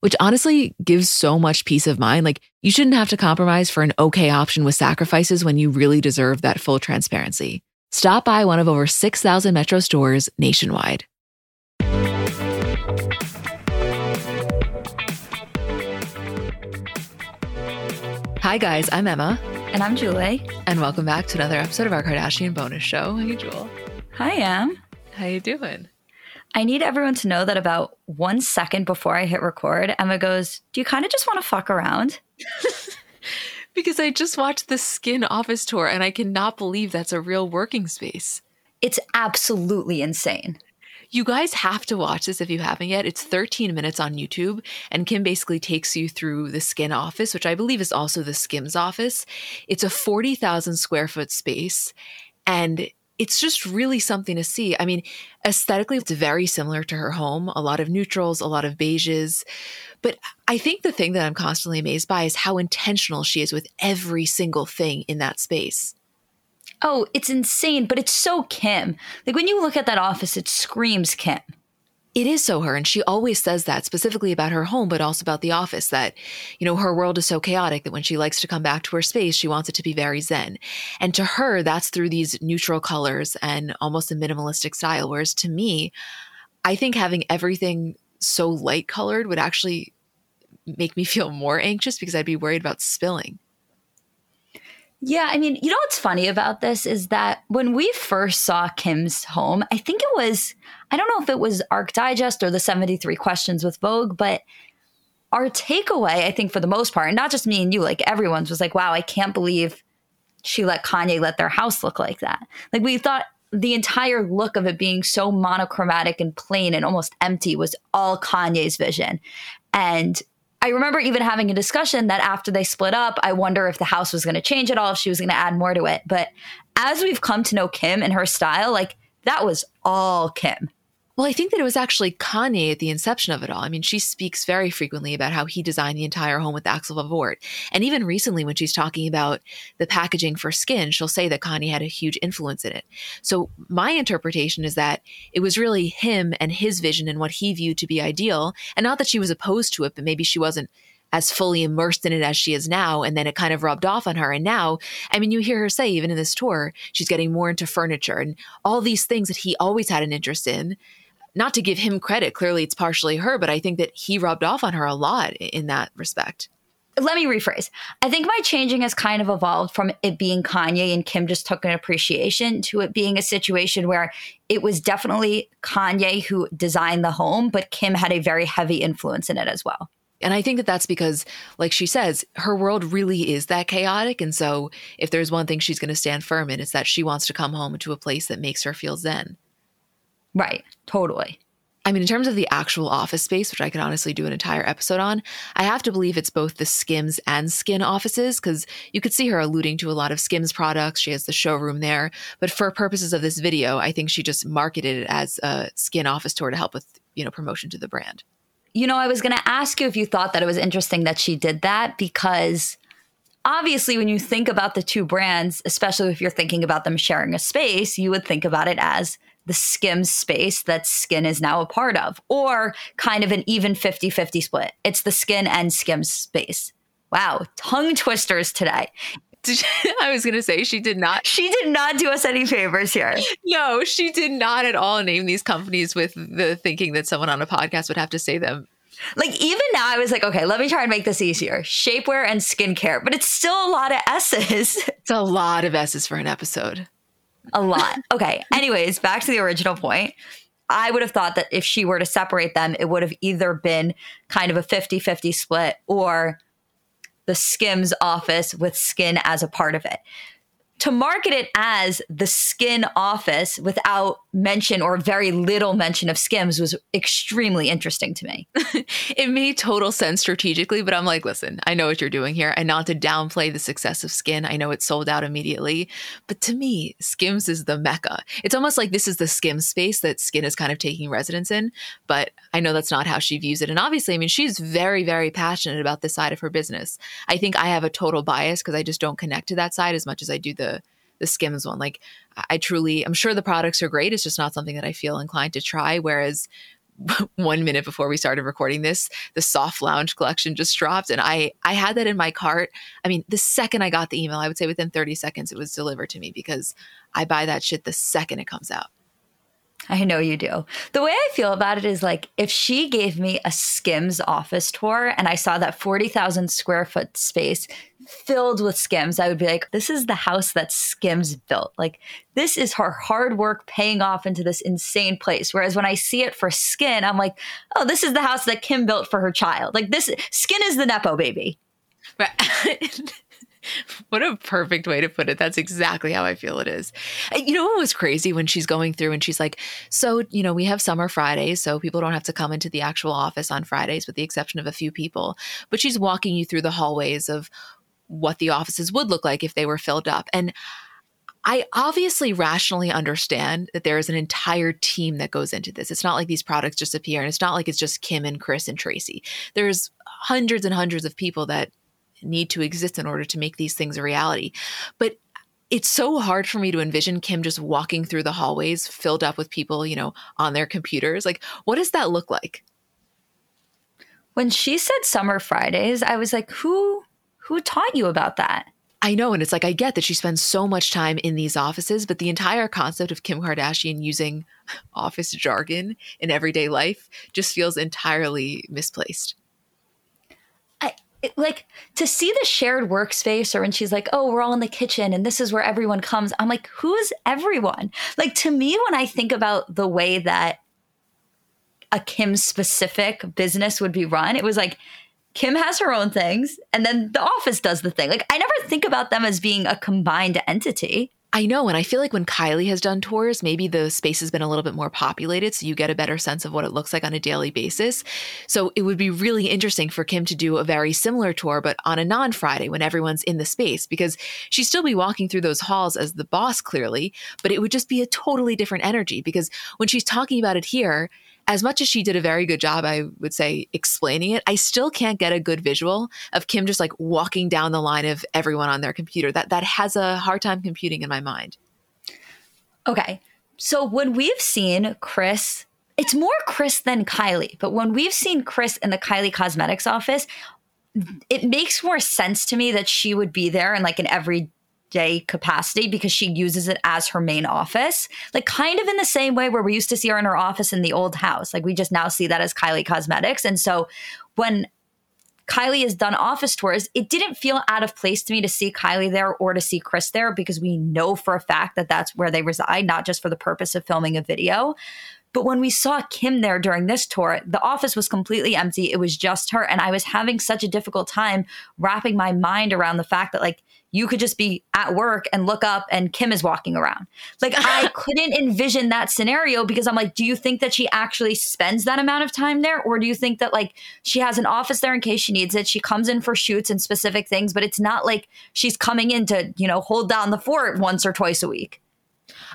which honestly gives so much peace of mind. Like, you shouldn't have to compromise for an okay option with sacrifices when you really deserve that full transparency. Stop by one of over 6,000 Metro stores nationwide. Hi, guys, I'm Emma. And I'm Julie. And welcome back to another episode of our Kardashian bonus show. Hey, Jewel. Hi, Em. How you doing? I need everyone to know that about one second before I hit record, Emma goes, Do you kind of just want to fuck around? because I just watched the Skin office tour and I cannot believe that's a real working space. It's absolutely insane. You guys have to watch this if you haven't yet. It's 13 minutes on YouTube, and Kim basically takes you through the Skin office, which I believe is also the Skims office. It's a 40,000 square foot space, and it's just really something to see. I mean, aesthetically, it's very similar to her home a lot of neutrals, a lot of beiges. But I think the thing that I'm constantly amazed by is how intentional she is with every single thing in that space. Oh, it's insane, but it's so Kim. Like when you look at that office, it screams Kim. It is so her. And she always says that specifically about her home, but also about the office that, you know, her world is so chaotic that when she likes to come back to her space, she wants it to be very zen. And to her, that's through these neutral colors and almost a minimalistic style. Whereas to me, I think having everything so light colored would actually make me feel more anxious because I'd be worried about spilling. Yeah, I mean, you know what's funny about this is that when we first saw Kim's home, I think it was, I don't know if it was Arch Digest or the 73 Questions with Vogue, but our takeaway, I think for the most part, and not just me and you, like everyone's was like, wow, I can't believe she let Kanye let their house look like that. Like we thought the entire look of it being so monochromatic and plain and almost empty was all Kanye's vision. And I remember even having a discussion that after they split up, I wonder if the house was going to change at all, if she was going to add more to it. But as we've come to know Kim and her style, like that was all Kim. Well, I think that it was actually Kanye at the inception of it all. I mean, she speaks very frequently about how he designed the entire home with Axel Vervoordt. And even recently, when she's talking about the packaging for skin, she'll say that Kanye had a huge influence in it. So, my interpretation is that it was really him and his vision and what he viewed to be ideal. And not that she was opposed to it, but maybe she wasn't as fully immersed in it as she is now. And then it kind of rubbed off on her. And now, I mean, you hear her say, even in this tour, she's getting more into furniture and all these things that he always had an interest in not to give him credit, clearly it's partially her, but I think that he rubbed off on her a lot in that respect. Let me rephrase. I think my changing has kind of evolved from it being Kanye and Kim just took an appreciation to it being a situation where it was definitely Kanye who designed the home, but Kim had a very heavy influence in it as well. And I think that that's because, like she says, her world really is that chaotic. And so, if there's one thing she's going to stand firm in, it's that she wants to come home to a place that makes her feel zen. Right. Totally. I mean, in terms of the actual office space, which I could honestly do an entire episode on, I have to believe it's both the Skims and Skin offices because you could see her alluding to a lot of Skims products. She has the showroom there. But for purposes of this video, I think she just marketed it as a Skin office tour to help with, you know, promotion to the brand. You know, I was going to ask you if you thought that it was interesting that she did that because obviously when you think about the two brands, especially if you're thinking about them sharing a space, you would think about it as the skim space that skin is now a part of, or kind of an even 50 50 split. It's the skin and skim space. Wow, tongue twisters today. I was going to say she did not. She did not do us any favors here. No, she did not at all name these companies with the thinking that someone on a podcast would have to say them. Like even now, I was like, okay, let me try and make this easier. Shapewear and skincare, but it's still a lot of S's. It's a lot of S's for an episode. A lot. Okay. Anyways, back to the original point. I would have thought that if she were to separate them, it would have either been kind of a 50 50 split or the Skims office with skin as a part of it to market it as the skin office without mention or very little mention of skims was extremely interesting to me. it made total sense strategically, but I'm like, listen, I know what you're doing here. And not to downplay the success of skin, I know it sold out immediately. But to me, skims is the mecca. It's almost like this is the skim space that skin is kind of taking residence in. But I know that's not how she views it. And obviously, I mean, she's very, very passionate about this side of her business. I think I have a total bias because I just don't connect to that side as much as I do the the Skims one. Like I truly, I'm sure the products are great. It's just not something that I feel inclined to try. Whereas one minute before we started recording this, the soft lounge collection just dropped, and I I had that in my cart. I mean, the second I got the email, I would say within 30 seconds it was delivered to me because I buy that shit the second it comes out. I know you do. The way I feel about it is like if she gave me a Skims office tour and I saw that 40,000 square foot space filled with Skims, I would be like, this is the house that Skims built. Like, this is her hard work paying off into this insane place. Whereas when I see it for skin, I'm like, oh, this is the house that Kim built for her child. Like, this skin is the Nepo baby. Right. what a perfect way to put it. That's exactly how I feel it is. You know what was crazy when she's going through and she's like, So, you know, we have summer Fridays, so people don't have to come into the actual office on Fridays, with the exception of a few people. But she's walking you through the hallways of what the offices would look like if they were filled up. And I obviously rationally understand that there is an entire team that goes into this. It's not like these products just appear and it's not like it's just Kim and Kris and Tracy. There's hundreds and hundreds of people that need to exist in order to make these things a reality. But it's so hard for me to envision Kim just walking through the hallways filled up with people, you know, on their computers. Like, what does that look like? When she said summer Fridays, I was like, who who taught you about that? I know. And it's like, I get that she spends so much time in these offices, but the entire concept of Kim Kardashian using office jargon in everyday life just feels entirely misplaced it, like to see the shared workspace or when she's like oh we're all in the kitchen and this is where everyone comes i'm like who's everyone? Like to me when i think about the way that a kim specific business would be run it was like kim has her own things and then the office does the thing. Like i never think about them as being a combined entity I know. And I feel like when Kylie has done tours, maybe the space has been a little bit more populated. So you get a better sense of what it looks like on a daily basis. So it would be really interesting for Kim to do a very similar tour, but on a non Friday when everyone's in the space, because she'd still be walking through those halls as the boss, clearly, but it would just be a totally different energy. Because when she's talking about it here, as much as she did a very good job, I would say, explaining it, I still can't get a good visual of Kim just like walking down the line of everyone on their computer. That that has a hard time computing in my mind. Okay. So when we've seen Kris, it's more Kris than Kylie, but when we've seen Kris in the Kylie Cosmetics office, it makes more sense to me that she would be there in like an every day capacity because she uses it as her main office. Like kind of in the same way where we used to see her in her office in the old house. Like we just now see that as Kylie Cosmetics. And so when Kylie has done office tours, it didn't feel out of place to me to see Kylie there or to see Kris there because we know for a fact that that's where they reside, not just for the purpose of filming a video. But when we saw Kim there during this tour, the office was completely empty. It was just her. And I was having such a difficult time wrapping my mind around the fact that, like, you could just be at work and look up and Kim is walking around. Like I couldn't envision that scenario because I'm like, do you think that she actually spends that amount of time there? Or do you think that like she has an office there in case she needs it? She comes in for shoots and specific things, but it's not like she's coming in to, you know, hold down the fort once or twice a week.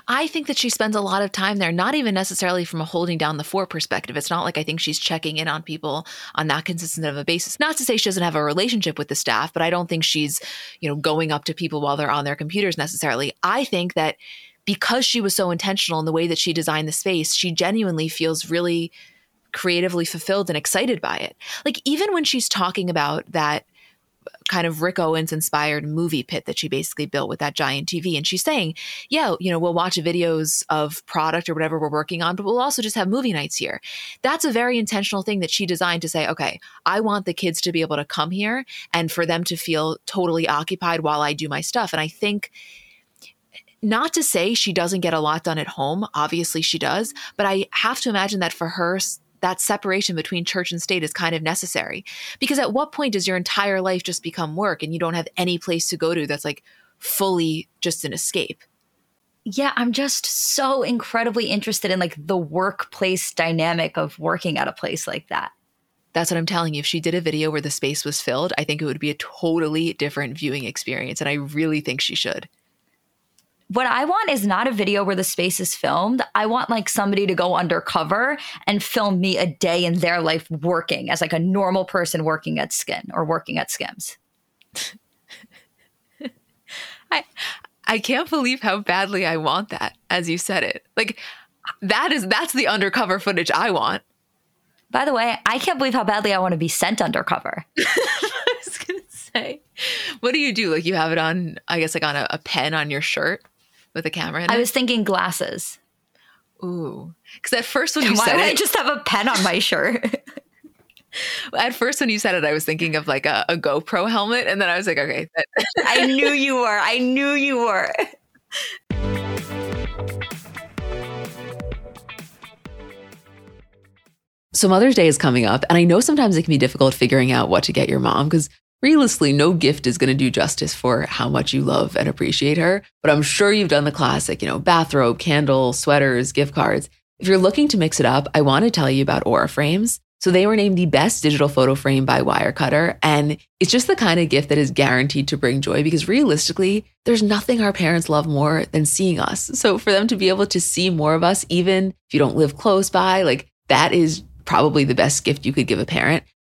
I think that she spends a lot of time there, not even necessarily from a holding down the fort perspective. It's not like I think she's checking in on people on that consistent of a basis. Not to say she doesn't have a relationship with the staff, but I don't think she's, you know, going up to people while they're on their computers necessarily. I think that because she was so intentional in the way that she designed the space, she genuinely feels really creatively fulfilled and excited by it. Like even when she's talking about that kind of Rick Owens inspired movie pit that she basically built with that giant TV. And she's saying, yeah, you know, we'll watch videos of product or whatever we're working on, but we'll also just have movie nights here. That's a very intentional thing that she designed to say, okay, I want the kids to be able to come here and for them to feel totally occupied while I do my stuff. And I think not to say she doesn't get a lot done at home. Obviously, she does. But I have to imagine that for her, that separation between church and state is kind of necessary. Because at what point does your entire life just become work and you don't have any place to go to that's like fully just an escape? Yeah, I'm just so incredibly interested in like the workplace dynamic of working at a place like that. That's what I'm telling you. If she did a video where the space was filled, I think it would be a totally different viewing experience. And I really think she should what I want is not a video where the space is filmed. I want like somebody to go undercover and film me a day in their life working as like a normal person working at Skin or working at Skims. I I can't believe how badly I want that as you said it. Like that is that's the undercover footage I want. By the way, I can't believe how badly I want to be sent undercover. I was gonna say, what do you do? Like you have it on, I guess, like on a, a pen on your shirt with a camera. I was thinking glasses. Ooh, because at first when you Why said would it, I just have a pen on my shirt? at first when you said it, I was thinking of like a, a GoPro helmet, and then I was like, okay. I knew you were. I knew you were. So Mother's Day is coming up, and I know sometimes it can be difficult figuring out what to get your mom because realistically, no gift is going to do justice for how much you love and appreciate her. But I'm sure you've done the classic, you know, bathrobe, candle, sweaters, gift cards. If you're looking to mix it up, I want to tell you about Aura Frames. So they were named the best digital photo frame by Wirecutter. And it's just the kind of gift that is guaranteed to bring joy because realistically, there's nothing our parents love more than seeing us. So for them to be able to see more of us, even if you don't live close by, like that is probably the best gift you could give a parent.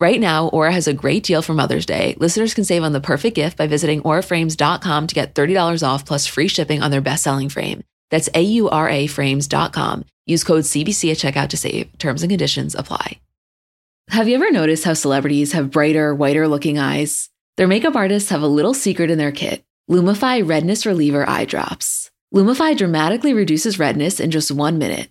Right now, Aura has a great deal for Mother's Day. Listeners can save on the perfect gift by visiting auraframes.com to get $30 off plus free shipping on their best-selling frame. That's A-U-R-A frames.com. Use code CBC at checkout to save. Terms and conditions apply. Have you ever noticed how celebrities have brighter, whiter looking eyes? Their makeup artists have a little secret in their kit. Lumify Redness Reliever Eye Drops. Lumify dramatically reduces redness in just one minute.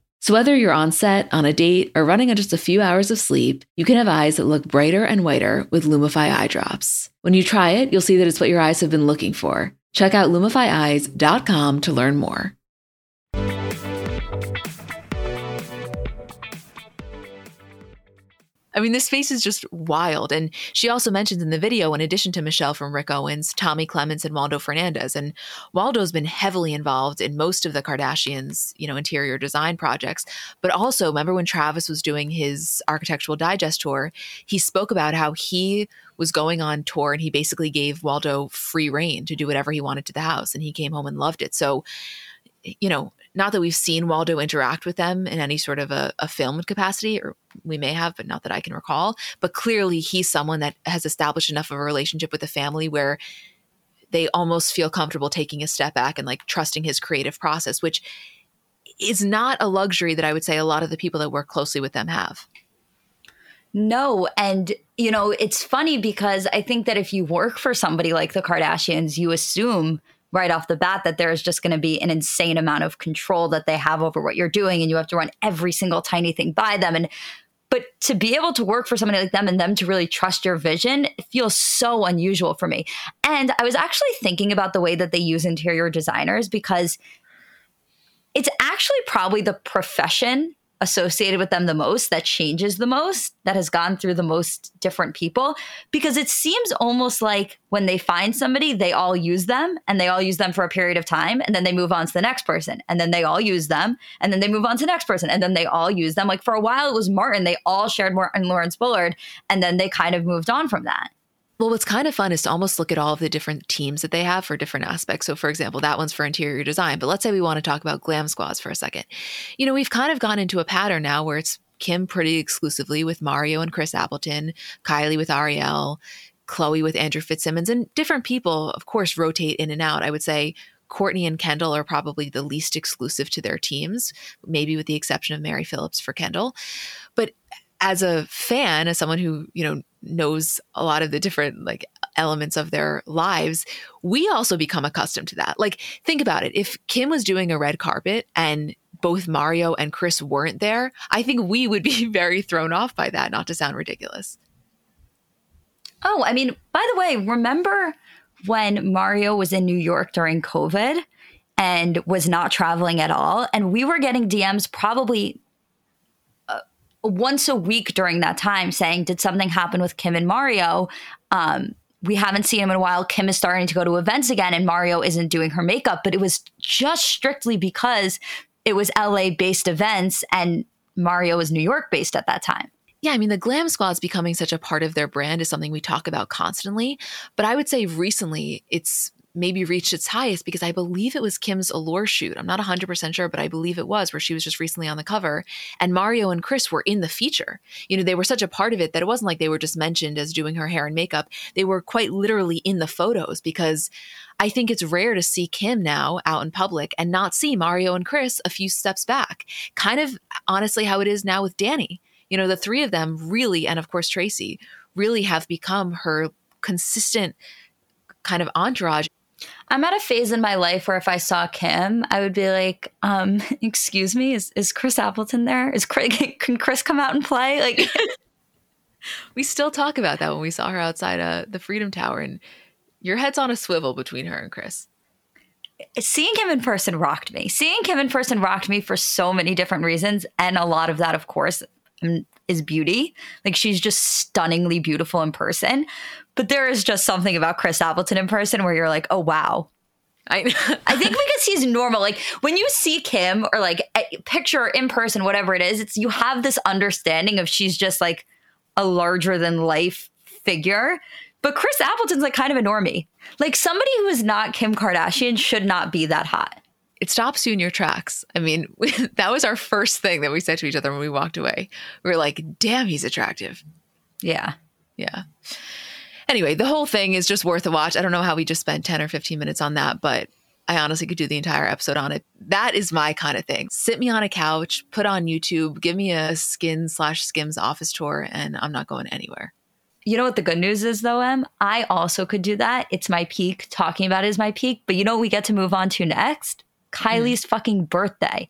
So whether you're on set, on a date, or running on just a few hours of sleep, you can have eyes that look brighter and whiter with Lumify eye drops. When you try it, you'll see that it's what your eyes have been looking for. Check out lumifyeyes.com to learn more. I mean, this space is just wild. And she also mentions in the video, in addition to Michelle from Rick Owens, Tommy Clements and Waldo Fernandez. And Waldo's been heavily involved in most of the Kardashians, you know, interior design projects. But also, remember when Travis was doing his architectural digest tour, he spoke about how he was going on tour and he basically gave Waldo free reign to do whatever he wanted to the house. And he came home and loved it. So, you know, not that we've seen Waldo interact with them in any sort of a, a filmed capacity, or we may have, but not that I can recall. But clearly, he's someone that has established enough of a relationship with the family where they almost feel comfortable taking a step back and like trusting his creative process, which is not a luxury that I would say a lot of the people that work closely with them have. No. And, you know, it's funny because I think that if you work for somebody like the Kardashians, you assume right off the bat that there is just going to be an insane amount of control that they have over what you're doing and you have to run every single tiny thing by them and but to be able to work for somebody like them and them to really trust your vision feels so unusual for me. And I was actually thinking about the way that they use interior designers because it's actually probably the profession associated with them the most, that changes the most, that has gone through the most different people. Because it seems almost like when they find somebody, they all use them and they all use them for a period of time and then they move on to the next person and then they all use them and then they move on to the next person and then they all use them. Like for a while, it was Martin. They all shared Martin Lawrence Bullard and then they kind of moved on from that. Well, what's kind of fun is to almost look at all of the different teams that they have for different aspects. So, for example, that one's for interior design, but let's say we want to talk about glam squads for a second. You know, we've kind of gone into a pattern now where it's Kim pretty exclusively with Mario and Chris Appleton, Kylie with Ariel, Khloé with Andrew Fitzsimmons, and different people, of course, rotate in and out. I would say Kourtney and Kendall are probably the least exclusive to their teams, maybe with the exception of Mary Phillips for Kendall. But as a fan, as someone who, you know, knows a lot of the different like elements of their lives, we also become accustomed to that. Like, think about it. If Kim was doing a red carpet and both Mario and Chris weren't there, I think we would be very thrown off by that, not to sound ridiculous. Oh, I mean, by the way, remember when Mario was in New York during COVID and was not traveling at all? And we were getting DMs probably once a week during that time saying, Did something happen with Kim and Mario? Um, we haven't seen him in a while. Kim is starting to go to events again, and Mario isn't doing her makeup, but it was just strictly because it was LA based events and Mario was New York based at that time. Yeah, I mean, the glam squad's becoming such a part of their brand is something we talk about constantly. But I would say recently it's maybe reached its highest because I believe it was Kim's Allure shoot. I'm not 100% sure, but I believe it was where she was just recently on the cover. And Mario and Chris were in the feature. You know, they were such a part of it that it wasn't like they were just mentioned as doing her hair and makeup. They were quite literally in the photos because I think it's rare to see Kim now out in public and not see Mario and Chris a few steps back. Kind of honestly how it is now with Danny. You know, the three of them really, and of course Tracy, really have become her consistent kind of entourage. I'm at a phase in my life where if I saw Kim, I would be like, um, excuse me, is, is Chris Appleton there? Is Chris, can Chris come out and play? Like we still talk about that when we saw her outside uh, the Freedom Tower and your head's on a swivel between her and Chris. Seeing Kim in person rocked me. Seeing Kim in person rocked me for so many different reasons. And a lot of that, of course, um, is beauty. Like she's just stunningly beautiful in person. But there is just something about Chris Appleton in person where you're like, oh wow. I I think because he's normal. Like when you see Kim or like picture in person, whatever it is, it's you have this understanding of she's just like a larger than life figure. But Chris Appleton's like kind of a normie. Like somebody who is not Kim Kardashian should not be that hot. It stops you in your tracks. I mean, we, that was our first thing that we said to each other when we walked away. We were like, damn, he's attractive. Yeah. Yeah anyway, the whole thing is just worth a watch. I don't know how we just spent 10 or 15 minutes on that, but I honestly could do the entire episode on it. That is my kind of thing. Sit me on a couch, put on YouTube, give me a skin slash skims office tour, and I'm not going anywhere. You know what the good news is though, Em? I also could do that. It's my peak. Talking about it is my peak. But you know what we get to move on to next? Kylie's mm. fucking birthday.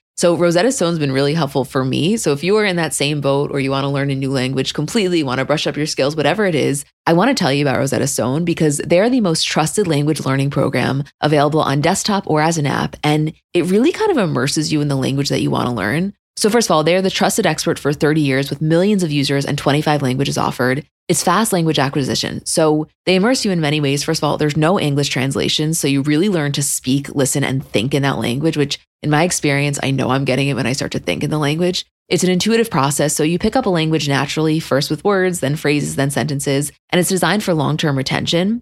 So Rosetta Stone's been really helpful for me. So if you are in that same boat or you want to learn a new language completely, want to brush up your skills, whatever it is, I want to tell you about Rosetta Stone because they're the most trusted language learning program available on desktop or as an app. And it really kind of immerses you in the language that you want to learn. So first of all, they're the trusted expert for 30 years with millions of users and 25 languages offered. It's fast language acquisition. So they immerse you in many ways. First of all, there's no English translation. So you really learn to speak, listen, and think in that language, which in my experience, I know I'm getting it when I start to think in the language. It's an intuitive process, so you pick up a language naturally, first with words, then phrases, then sentences, and it's designed for long term retention.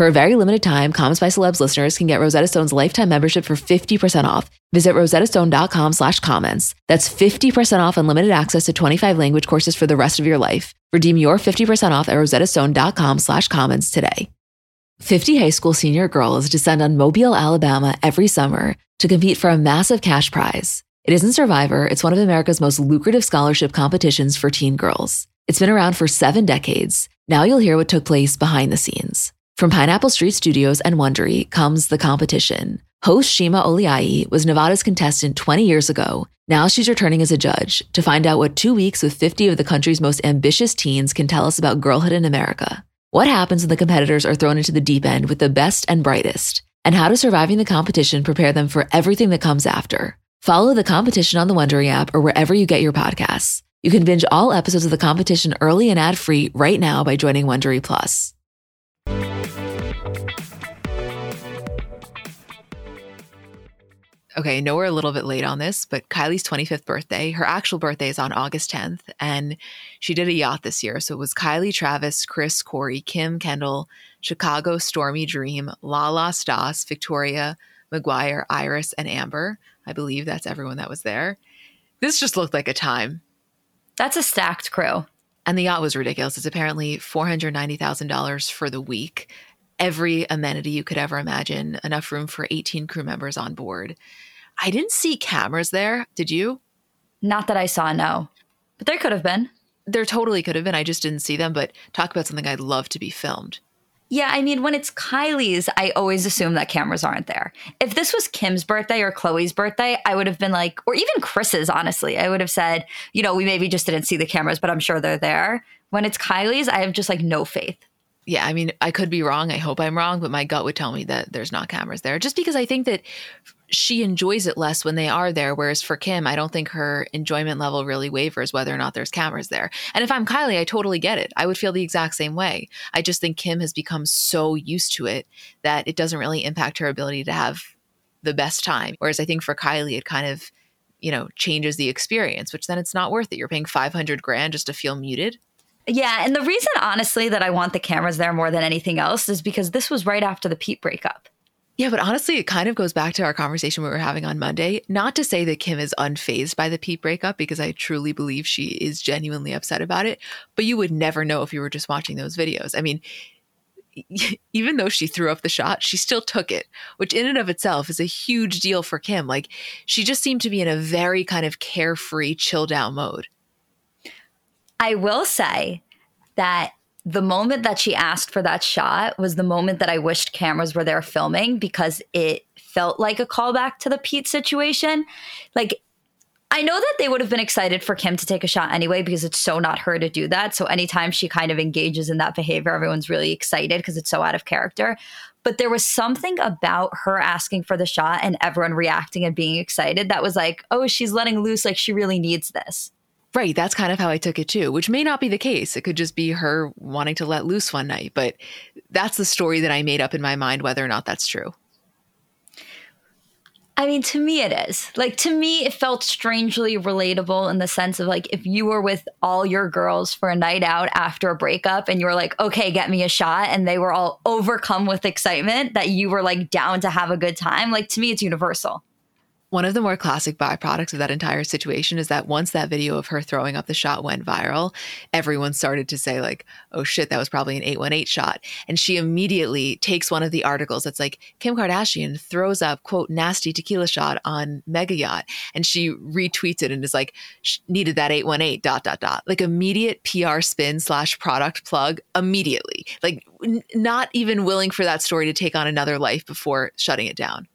For a very limited time, Comments by Celebs listeners can get Rosetta Stone's lifetime membership for 50% off. Visit rosettastone.com slash comments. That's 50% off unlimited access to 25 language courses for the rest of your life. Redeem your 50% off at rosettastone.com slash comments today. 50 high school senior girls descend on Mobile, Alabama every summer to compete for a massive cash prize. It isn't Survivor, it's one of America's most lucrative scholarship competitions for teen girls. It's been around for seven decades. Now you'll hear what took place behind the scenes. From Pineapple Street Studios and Wondery comes The Competition. Host Shima Oliai was Nevada's contestant 20 years ago. Now she's returning as a judge to find out what two weeks with 50 of the country's most ambitious teens can tell us about girlhood in America. What happens when the competitors are thrown into the deep end with the best and brightest? And how does surviving the competition prepare them for everything that comes after? Follow the competition on the Wondery app or wherever you get your podcasts. You can binge all episodes of the competition early and ad free right now by joining Wondery Plus. Okay, I know we're a little bit late on this, but Kylie's 25th birthday, her actual birthday is on August 10th, and she did a yacht this year. So it was Kylie, Travis, Kris, Corey, Kim, Kendall, Chicago, Stormi Dream, Lala, Stas, Victoria, McGuire, Yris, and Amber. I believe that's everyone that was there. This just looked like a time. That's a stacked crew. And the yacht was ridiculous. It's apparently $490,000 for the week. Every amenity you could ever imagine, enough room for 18 crew members on board. I didn't see cameras there. Did you? Not that I saw, no. But there could have been. There totally could have been. I just didn't see them. But talk about something I'd love to be filmed. Yeah, I mean, when it's Kylie's, I always assume that cameras aren't there. If this was Kim's birthday or Khloé's birthday, I would have been like, or even Kris's, honestly, I would have said, you know, we maybe just didn't see the cameras, but I'm sure they're there. When it's Kylie's, I have just like no faith. Yeah, I mean, I could be wrong. I hope I'm wrong, but my gut would tell me that there's not cameras there just because I think that she enjoys it less when they are there. Whereas for Kim, I don't think her enjoyment level really wavers whether or not there's cameras there. And if I'm Kylie, I totally get it. I would feel the exact same way. I just think Kim has become so used to it that it doesn't really impact her ability to have the best time. Whereas I think for Kylie, it kind of, you know, changes the experience, which then it's not worth it. You're paying 500 grand just to feel muted. Yeah, and the reason, honestly, that I want the cameras there more than anything else is because this was right after the Pete breakup. Yeah, but honestly, it kind of goes back to our conversation we were having on Monday. Not to say that Kim is unfazed by the Pete breakup, because I truly believe she is genuinely upset about it, but you would never know if you were just watching those videos. I mean, even though she threw up the shot, she still took it, which in and of itself is a huge deal for Kim. Like, she just seemed to be in a very kind of carefree, chilled out mode. I will say that the moment that she asked for that shot was the moment that I wished cameras were there filming because it felt like a callback to the Pete situation. Like, I know that they would have been excited for Kim to take a shot anyway because it's so not her to do that. So anytime she kind of engages in that behavior, everyone's really excited because it's so out of character. But there was something about her asking for the shot and everyone reacting and being excited that was like, oh, she's letting loose like she really needs this. Right. That's kind of how I took it too, which may not be the case. It could just be her wanting to let loose one night, but that's the story that I made up in my mind, whether or not that's true. I mean, to me, it is. Like, to me, it felt strangely relatable in the sense of like, if you were with all your girls for a night out after a breakup and you were like, okay, get me a shot, and they were all overcome with excitement that you were like down to have a good time, like, to me, it's universal. One of the more classic byproducts of that entire situation is that once that video of her throwing up the shot went viral, everyone started to say, like, oh shit, that was probably an 818 shot. And she immediately takes one of the articles that's like, Kim Kardashian throws up, quote, nasty tequila shot on Mega Yacht. And she retweets it and is like, needed that 818, dot, dot, dot. Like immediate PR spin slash product plug immediately. Like, n- not even willing for that story to take on another life before shutting it down.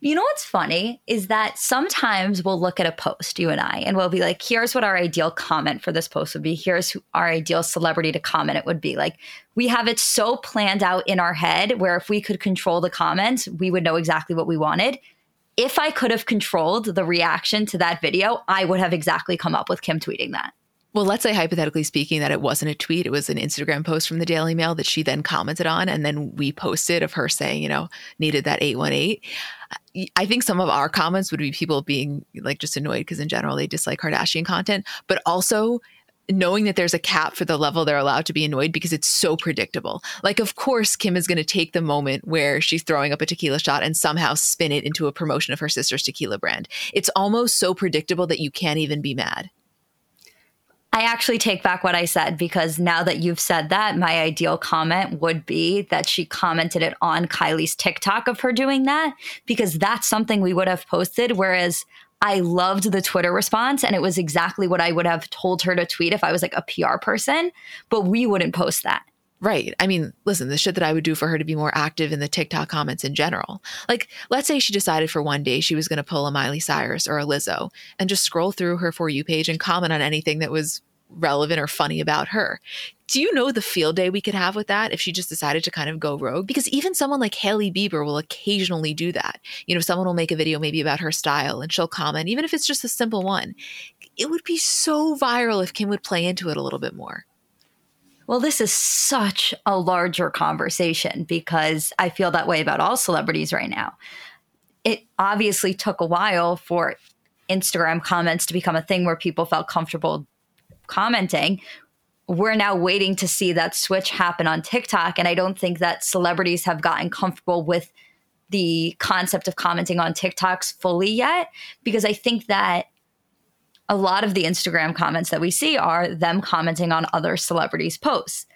You know what's funny is that sometimes we'll look at a post, you and I, and we'll be like, here's what our ideal comment for this post would be. Here's who our ideal celebrity to comment it would be. Like, we have it so planned out in our head where if we could control the comments, we would know exactly what we wanted. If I could have controlled the reaction to that video, I would have exactly come up with Kim tweeting that. Well, let's say hypothetically speaking that it wasn't a tweet, it was an Instagram post from the Daily Mail that she then commented on, and then we posted of her saying, you know, needed that 818. I think some of our comments would be people being like just annoyed because in general they dislike Kardashian content, but also knowing that there's a cap for the level they're allowed to be annoyed because it's so predictable. Like, of course, Kim is going to take the moment where she's throwing up a tequila shot and somehow spin it into a promotion of her sister's tequila brand. It's almost so predictable that you can't even be mad. I actually take back what I said because now that you've said that, my ideal comment would be that she commented it on Kylie's TikTok of her doing that because that's something we would have posted. Whereas I loved the Twitter response and it was exactly what I would have told her to tweet if I was like a PR person, but we wouldn't post that. Right. I mean, listen, the shit that I would do for her to be more active in the TikTok comments in general. Like, let's say she decided for one day she was going to pull a Miley Cyrus or a Lizzo and just scroll through her For You page and comment on anything that was relevant or funny about her. Do you know the field day we could have with that if she just decided to kind of go rogue? Because even someone like Hailey Bieber will occasionally do that. You know, someone will make a video maybe about her style and she'll comment, even if it's just a simple one. It would be so viral if Kim would play into it a little bit more. Well, this is such a larger conversation because I feel that way about all celebrities right now. It obviously took a while for Instagram comments to become a thing where people felt comfortable commenting. We're now waiting to see that switch happen on TikTok. And I don't think that celebrities have gotten comfortable with the concept of commenting on TikToks fully yet, because I think that a lot of the Instagram comments that we see are them commenting on other celebrities' posts.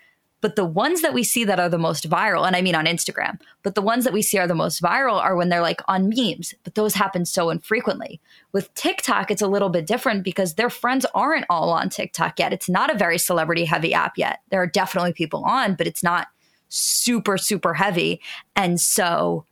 But the ones that we see that are the most viral, and I mean on Instagram, but the ones that we see are the most viral are when they're like on memes, but those happen so infrequently. With TikTok, it's a little bit different because their friends aren't all on TikTok yet. It's not a very celebrity heavy app yet. There are definitely people on, but it's not super, super heavy. And so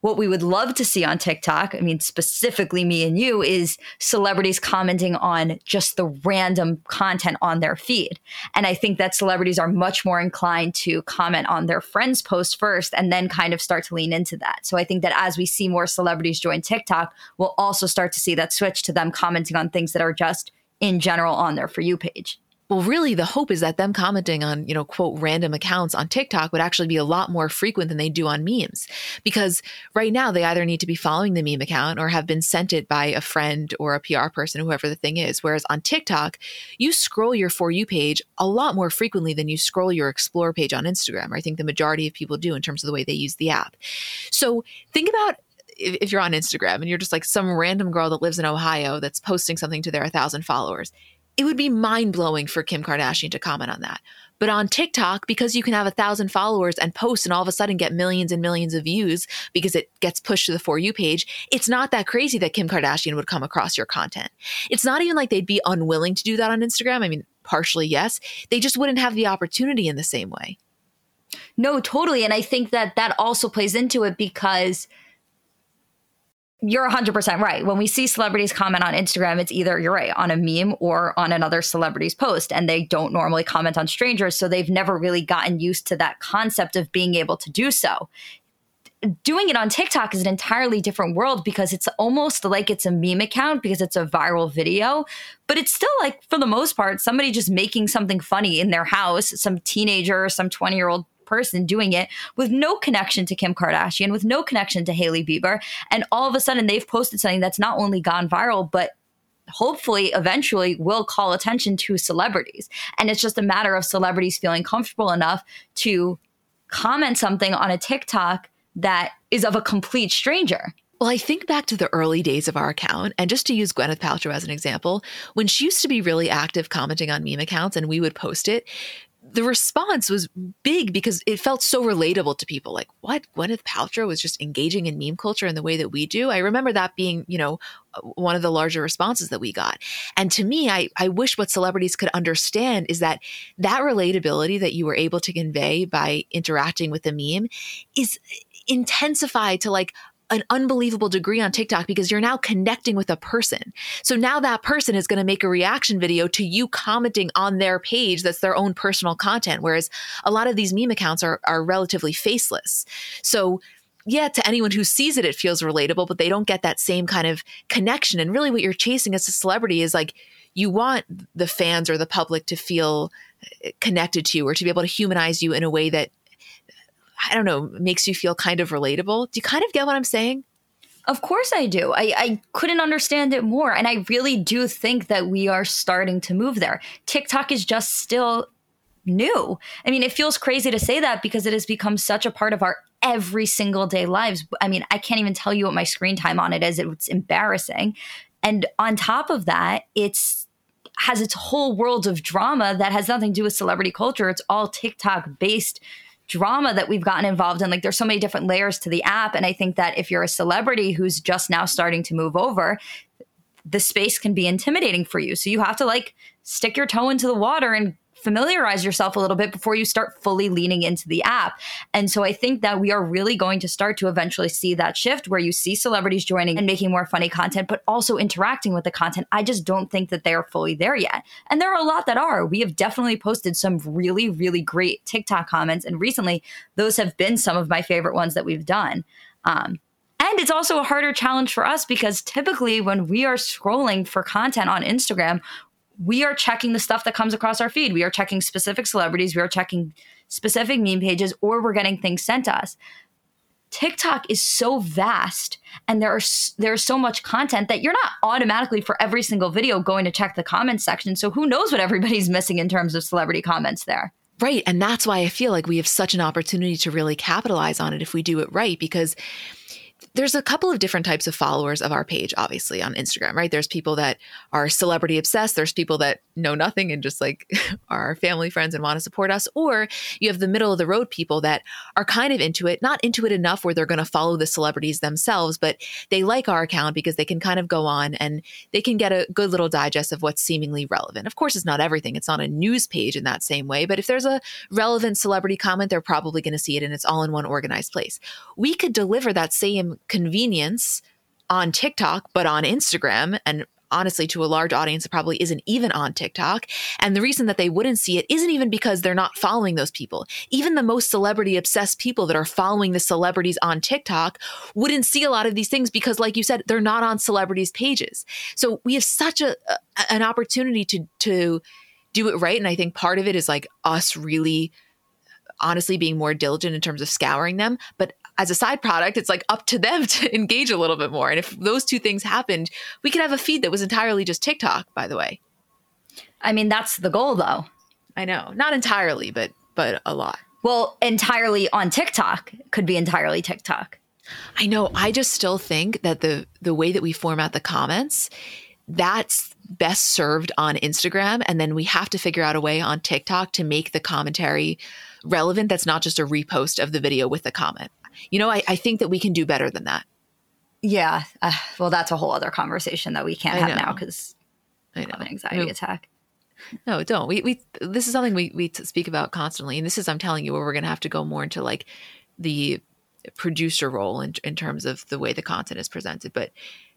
what we would love to see on TikTok, I mean, specifically me and you, is celebrities commenting on just the random content on their feed. And I think that celebrities are much more inclined to comment on their friends' post first and then kind of start to lean into that. So I think that as we see more celebrities join TikTok, we'll also start to see that switch to them commenting on things that are just in general on their For You page. Well, really, the hope is that them commenting on, you know, quote, random accounts on TikTok would actually be a lot more frequent than they do on memes. Because right now, they either need to be following the meme account or have been sent it by a friend or a PR person, whoever the thing is. Whereas on TikTok, you scroll your For You page a lot more frequently than you scroll your Explore page on Instagram. Or I think the majority of people do in terms of the way they use the app. So think about if you're on Instagram and you're just like some random girl that lives in Ohio that's posting something to their 1,000 followers it would be mind blowing for Kim Kardashian to comment on that. But on TikTok, because you can have a thousand followers and post and all of a sudden get millions and millions of views because it gets pushed to the For You page, it's not that crazy that Kim Kardashian would come across your content. It's not even like they'd be unwilling to do that on Instagram. I mean, partially, yes. They just wouldn't have the opportunity in the same way. No, totally. And I think that that also plays into it because you're 100% right. When we see celebrities comment on Instagram, it's either, you're right, on a meme or on another celebrity's post. And they don't normally comment on strangers. So they've never really gotten used to that concept of being able to do so. Doing it on TikTok is an entirely different world because it's almost like it's a meme account because it's a viral video, but it's still like, for the most part, somebody just making something funny in their house, some teenager, some 20 year old person doing it with no connection to Kim Kardashian, with no connection to Hailey Bieber. And all of a sudden, they've posted something that's not only gone viral, but hopefully eventually will call attention to celebrities. And it's just a matter of celebrities feeling comfortable enough to comment something on a TikTok that is of a complete stranger. Well, I think back to the early days of our account, and just to use Gwyneth Paltrow as an example, when she used to be really active commenting on meme accounts and we would post it, the response was big because it felt so relatable to people. Like, what? Gwyneth Paltrow was just engaging in meme culture in the way that we do. I remember that being, you know, uh, one of the larger responses that we got. And to me, I, I wish what celebrities could understand is that that relatability that you were able to convey by interacting with the meme is uh, intensified to like an unbelievable degree on TikTok because you're now connecting with a person. So now that person is going to make a reaction video to you commenting on their page that's their own personal content. Whereas a lot of these meme accounts are, are relatively faceless. So yeah, to anyone who sees it, it feels relatable, but they don't get that same kind of connection. And really, what you're chasing as a celebrity is like you want the fans or the public to feel connected to you or to be able to humanize you in a way that I don't know, makes you feel kind of relatable. Do you kind of get what I'm saying? Of course I do. I, I couldn't understand it more. And I really do think that we are starting to move there. TikTok is just still new. I mean, it feels crazy to say that because it has become such a part of our every single day lives. I mean, I can't even tell you what my screen time on it is. It's embarrassing. And on top of that, it's has its whole world of drama that has nothing to do with celebrity culture. It's all TikTok based drama that we've gotten involved in. Like there's so many different layers to the app. And I think that if you're a celebrity who's just now starting to move over, the space can be intimidating for you. So you have to like stick your toe into the water and familiarize yourself a little bit before you start fully leaning into the app. And so I think that we are really going to start to eventually see that shift where you see celebrities joining and making more funny content, but also interacting with the content. I just don't think that they are fully there yet. And there are a lot that are. We have definitely posted some really, really great TikTok comments. And recently, those have been some of my favorite ones that we've done. Um, and it's also a harder challenge for us because typically when we are scrolling for content on Instagram, we are checking the stuff that comes across our feed. We are checking specific celebrities, we are checking specific meme pages, or we're getting things sent to us. TikTok is so vast and there are there's so much content that you're not automatically for every single video going to check the comments section. So who knows what everybody's missing in terms of celebrity comments there. Right, and that's why I feel like we have such an opportunity to really capitalize on it if we do it right because there's a couple of different types of followers of our page, obviously, on Instagram, right? There's people that are celebrity obsessed. There's people that know nothing and just like are family friends and want to support us. Or you have the middle of the road people that are kind of into it, not into it enough where they're going to follow the celebrities themselves, but they like our account because they can kind of go on and they can get a good little digest of what's seemingly relevant. Of course, it's not everything. It's not a news page in that same way, but if there's a relevant celebrity comment, they're probably going to see it and it's all in one organized place. We could deliver that same convenience on TikTok, but on Instagram and honestly to a large audience it probably isn't even on TikTok. And the reason that they wouldn't see it isn't even because they're not following those people. Even the most celebrity obsessed people that are following the celebrities on TikTok wouldn't see a lot of these things because like you said they're not on celebrities pages. So we have such a, a an opportunity to to do it right and I think part of it is like us really honestly being more diligent in terms of scouring them, but as a side product, it's like up to them to engage a little bit more. And if those two things happened, we could have a feed that was entirely just TikTok, by the way. I mean, that's the goal though. I know. Not entirely, but but a lot. Well, entirely on TikTok could be entirely TikTok. I know. I just still think that the the way that we format the comments, that's best served on Instagram and then we have to figure out a way on TikTok to make the commentary relevant that's not just a repost of the video with the comment you know, I, I think that we can do better than that. Yeah. Uh, well, that's a whole other conversation that we can't I have know. now because I know an anxiety no. attack. No, don't. We we this is something we we speak about constantly, and this is I'm telling you where we're going to have to go more into like the producer role in in terms of the way the content is presented. But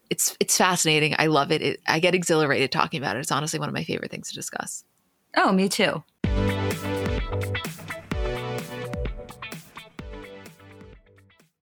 it's it's fascinating. I love it. it I get exhilarated talking about it. It's honestly one of my favorite things to discuss. Oh, me too.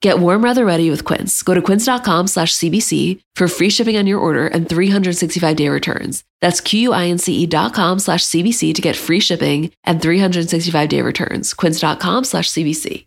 Get warm weather ready with Quince. Go to quince.com slash CBC for free shipping on your order and 365 day returns. That's Q-U-I-N-C-E dot com slash CBC to get free shipping and 365 day returns. Quince.com slash CBC.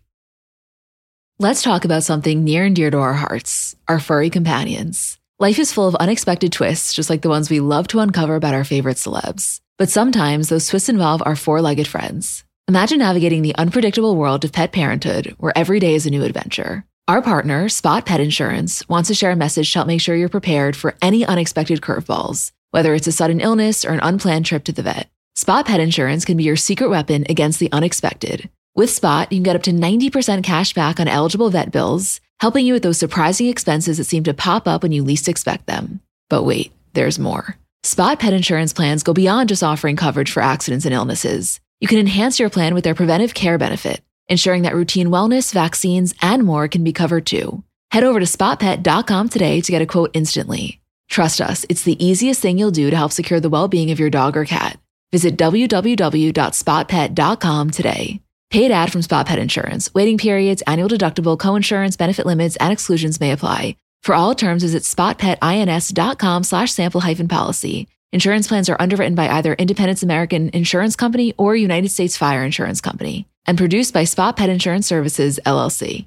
Let's talk about something near and dear to our hearts, our furry companions. Life is full of unexpected twists, just like the ones we love to uncover about our favorite celebs. But sometimes those twists involve our four-legged friends. Imagine navigating the unpredictable world of pet parenthood, where every day is a new adventure. Our partner, Spot Pet Insurance, wants to share a message to help make sure you're prepared for any unexpected curveballs, whether it's a sudden illness or an unplanned trip to the vet. Spot Pet Insurance can be your secret weapon against the unexpected. With Spot, you can get up to 90% cash back on eligible vet bills, helping you with those surprising expenses that seem to pop up when you least expect them. But wait, there's more. Spot Pet Insurance plans go beyond just offering coverage for accidents and illnesses. You can enhance your plan with their preventive care benefit, ensuring that routine wellness, vaccines, and more can be covered too. Head over to spotpet.com today to get a quote instantly. Trust us, it's the easiest thing you'll do to help secure the well being of your dog or cat. Visit www.spotpet.com today. Paid ad from Spot Pet Insurance. Waiting periods, annual deductible, co-insurance, benefit limits, and exclusions may apply. For all terms, visit spotpetins.com slash sample hyphen policy. Insurance plans are underwritten by either Independence American Insurance Company or United States Fire Insurance Company and produced by Spot Pet Insurance Services, LLC.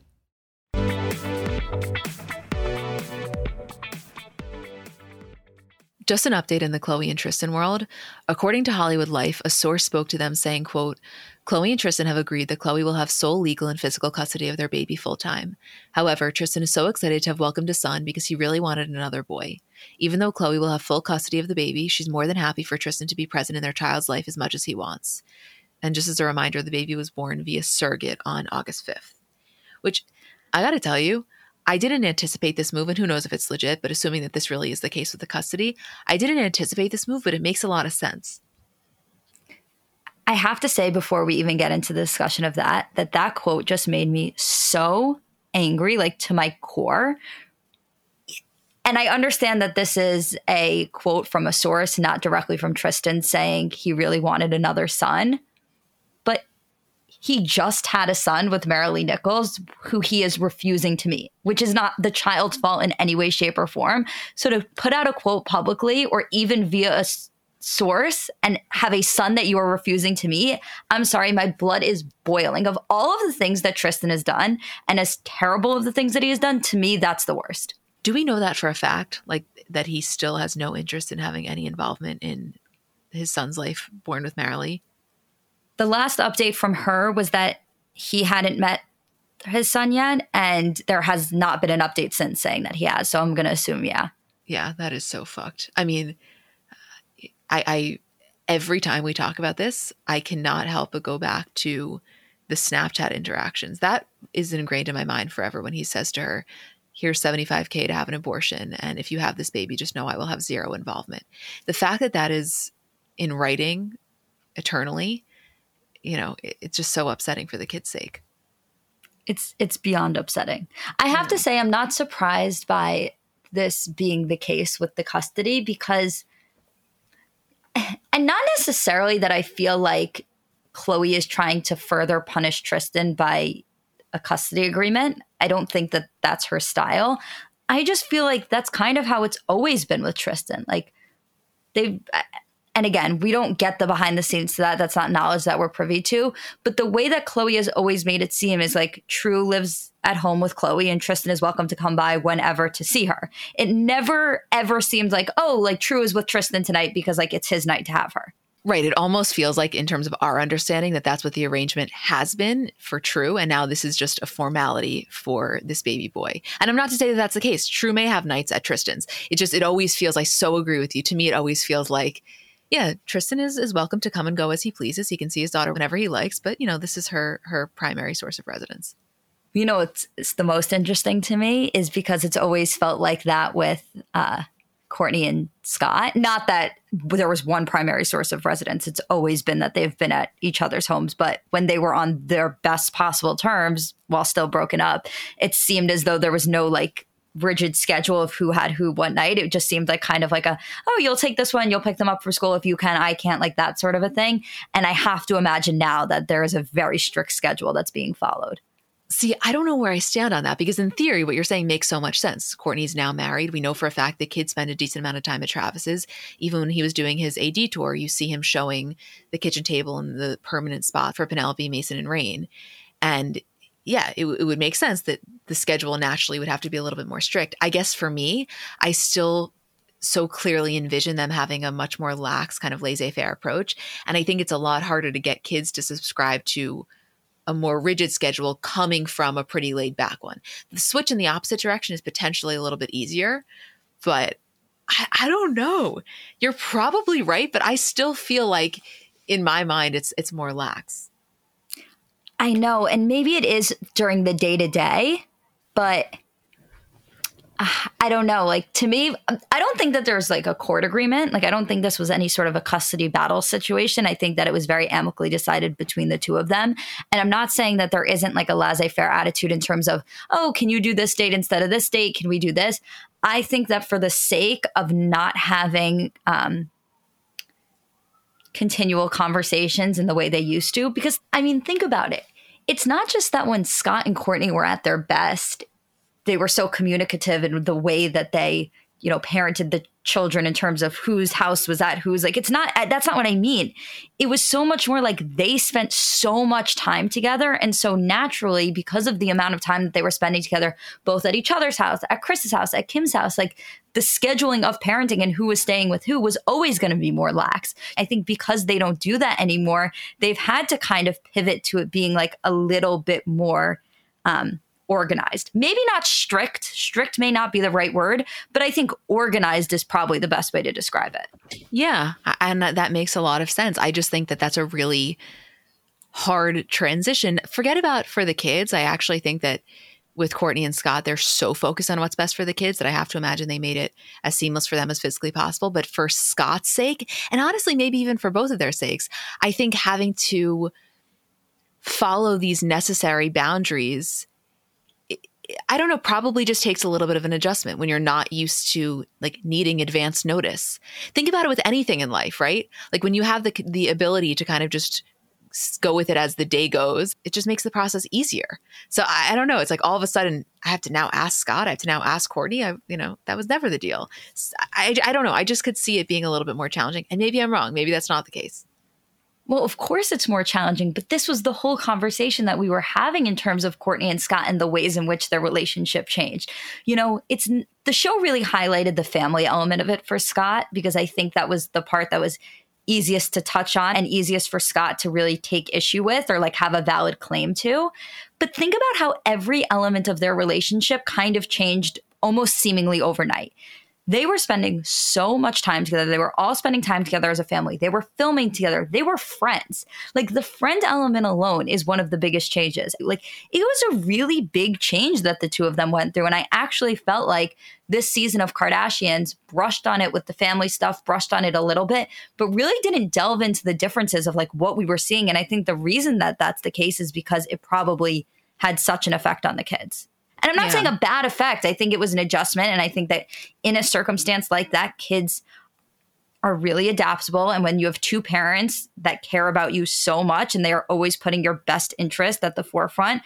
Just an update in the Khloé and Tristan world. According to Hollywood Life, a source spoke to them saying, quote, Khloé and Tristan have agreed that Khloé will have sole legal and physical custody of their baby full time. However, Tristan is so excited to have welcomed a son because he really wanted another boy. Even though Khloé will have full custody of the baby, she's more than happy for Tristan to be present in their child's life as much as he wants. And just as a reminder, the baby was born via surrogate on August 5th. Which I gotta tell you, I didn't anticipate this move, and who knows if it's legit, but assuming that this really is the case with the custody, I didn't anticipate this move, but it makes a lot of sense. I have to say, before we even get into the discussion of that, that that quote just made me so angry, like to my core. And I understand that this is a quote from a source, not directly from Tristan, saying he really wanted another son he just had a son with Maralee Nichols, who he is refusing to meet, which is not the child's fault in any way, shape, or form. So to put out a quote publicly or even via a source and have a son that you are refusing to meet, I'm sorry, my blood is boiling. Of all of the things that Tristan has done, and as terrible of the things that he has done, to me, that's the worst. Do we know that for a fact? Like that he still has no interest in having any involvement in his son's life born with Maralee? The last update from her was that he hadn't met his son yet, and there has not been an update since saying that he has. So I'm to assume, yeah. Yeah, that is so fucked. I mean, I, I every time we talk about this, I cannot help but go back to the Snapchat interactions. That is ingrained in my mind forever when he says to her, Here's 75K to have an abortion. And if you have this baby, just know I will have zero involvement. The fact that that is in writing eternally you know, it, it's just so upsetting for the kid's sake. It's it's beyond upsetting. I have yeah. to say I'm not surprised by this being the case with the custody because and not necessarily that I feel like Khloé is trying to further punish Tristan by a custody agreement. I don't think that that's her style. I just feel like that's kind of how it's always been with Tristan. Like they've and again, we don't get the behind the scenes to that. That's not knowledge that we're privy to. But the way that Khloé has always made it seem is like True lives at home with Khloé and Tristan is welcome to come by whenever to see her. It never ever seems like, oh, like True is with Tristan tonight because like it's his night to have her. Right. It almost feels like, in terms of our understanding, that that's what the arrangement has been for True. And now this is just a formality for this baby boy. And I'm not to say that that's the case. True may have nights at Tristan's. It just, it always feels, I so agree with you. To me, it always feels like yeah, Tristan is is welcome to come and go as he pleases. He can see his daughter whenever he likes, but you know, this is her her primary source of residence. You know, it's, it's the most interesting to me is because it's always felt like that with uh, Kourtney and Scott. Not that there was one primary source of residence. It's always been that they've been at each other's homes. But when they were on their best possible terms while still broken up, it seemed as though there was no like rigid schedule of who had who what night. It just seemed like kind of like a, oh, you'll take this one, you'll pick them up for school if you can, I can't, like that sort of a thing. And I have to imagine now that there is a very strict schedule that's being followed. See, I don't know where I stand on that because, in theory, what you're saying makes so much sense. Kourtney's now married. We know for a fact the kid spent a decent amount of time at Travis's. Even when he was doing his AD tour, you see him showing the kitchen table and the permanent spot for Penelope, Mason, and Rain. And yeah, it, it would make sense that the schedule naturally would have to be a little bit more strict. I guess for me, I still so clearly envision them having a much more lax kind of laissez-faire approach. And i think it's a lot harder to get kids to subscribe to a more rigid schedule coming from a pretty laid back one. The switch in the opposite direction is potentially a little bit easier but I, I don't know. You're probably right but i still feel like in my mind it's it's more lax I know. And maybe it is during the day to day, but I don't know. Like to me, I don't think that there's like a court agreement. Like I don't think this was any sort of a custody battle situation. I think that it was very amicably decided between the two of them. And I'm not saying that there isn't like a laissez-faire attitude in terms of, oh, can you do this date instead of this date? Can we do this? I think that for the sake of not having um, continual conversations in the way they used to, because I mean, think about it. It's not just that when Scott and Kourtney were at their best, they were so communicative in the way that they you know parented the children in terms of whose house was at whose like it's not that's not what i mean. It was so much more like they spent so much time together and so naturally because of the amount of time that they were spending together both at each other's house at Kris's house at kim's house like the scheduling of parenting and who was staying with who was always going to be more lax. I think because they don't do that anymore they've had to kind of pivot to it being like a little bit more um organized. Maybe not strict. Strict may not be the right word, but I think organized is probably the best way to describe it. Yeah, and that makes a lot of sense. I just think that that's a really hard transition. Forget about for the kids. I actually think that with Kourtney and Scott, they're so focused on what's best for the kids that I have to imagine they made it as seamless for them as physically possible. But for Scott's sake, and honestly, maybe even for both of their sakes, I think having to follow these necessary boundaries I don't know, probably just takes a little bit of an adjustment when you're not used to like needing advance notice. Think about it with anything in life, right? Like when you have the the ability to kind of just go with it as the day goes, it just makes the process easier. So I, I, don't know. It's like all of a sudden I have to now ask Scott. I have to now ask Kourtney. I, you know, that was never the deal. I, I don't know. I just could see it being a little bit more challenging. And maybe I'm wrong. Maybe that's not the case. Well, of course it's more challenging, but this was the whole conversation that we were having in terms of Kourtney and Scott and the ways in which their relationship changed. You know, it's the show really highlighted the family element of it for Scott because I think that was the part that was easiest to touch on and easiest for Scott to really take issue with or like have a valid claim to. But think about how every element of their relationship kind of changed almost seemingly overnight they were spending so much time together. They were all spending time together as a family. They were filming together. They were friends. Like the friend element alone is one of the biggest changes. Like it was a really big change that the two of them went through. And I actually felt like this season of Kardashians brushed on it with the family stuff, brushed on it a little bit, but really didn't delve into the differences of like what we were seeing. And I think the reason that that's the case is because it probably had such an effect on the kids. And I'm not yeah. saying a bad effect. I think it was an adjustment. And I think that in a circumstance like that, kids are really adaptable. And when you have two parents that care about you so much and they are always putting your best interest at the forefront,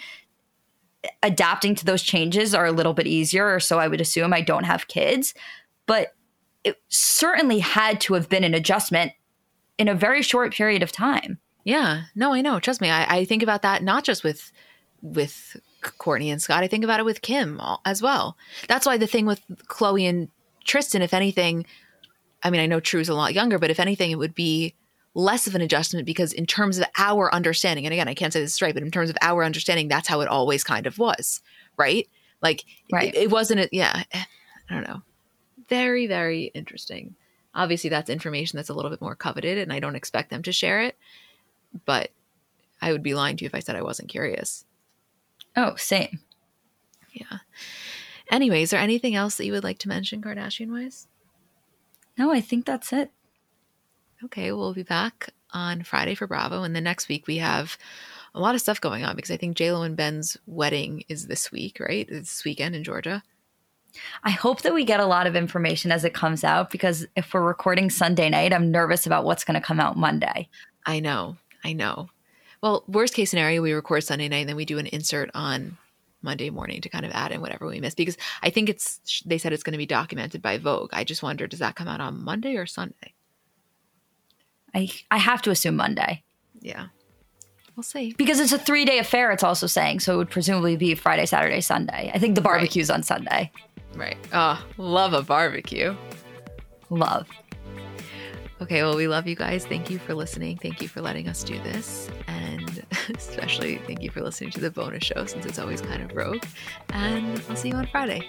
adapting to those changes are a little bit easier. Or so I would assume. I don't have kids. But it certainly had to have been an adjustment in a very short period of time. Yeah. No, I know. Trust me. I, I think about that not just with with Kourtney and Scott. I think about it with Kim as well. That's why the thing with Khloé and Tristan, if anything, I mean, I know True's a lot younger, but if anything, it would be less of an adjustment because in terms of our understanding, and again, I can't say this right, but in terms of our understanding, that's how it always kind of was, right? Like, right. It, it wasn't, a, yeah, I don't know. Very, very interesting. Obviously, that's information that's a little bit more coveted, and I don't expect them to share it, but I would be lying to you if I said I wasn't curious. Oh, same. Yeah. Anyway, is there anything else that you would like to mention Kardashian wise? No, I think that's it. Okay, we'll be back on Friday for Bravo, and then next week we have a lot of stuff going on because I think JLo and Ben's wedding is this week, right? It's this weekend in Georgia. I hope that we get a lot of information as it comes out because if we're recording Sunday night, I'm nervous about what's going to come out Monday. I know. I know. Well, worst case scenario, we record Sunday night and then we do an insert on Monday morning to kind of add in whatever we missed because I think it's they said it's going to be documented by Vogue. I just wonder does that come out on Monday or Sunday? I I have to assume Monday. Yeah. We'll see. Because it's a 3-day affair it's also saying, so it would presumably be Friday, Saturday, Sunday. I think the barbecue's right. on Sunday. Right. Oh, love a barbecue. Love. Okay, well, we love you guys. Thank you for listening. Thank you for letting us do this. And especially thank you for listening to the bonus show since it's always kind of rogue. And I'll see you on Friday.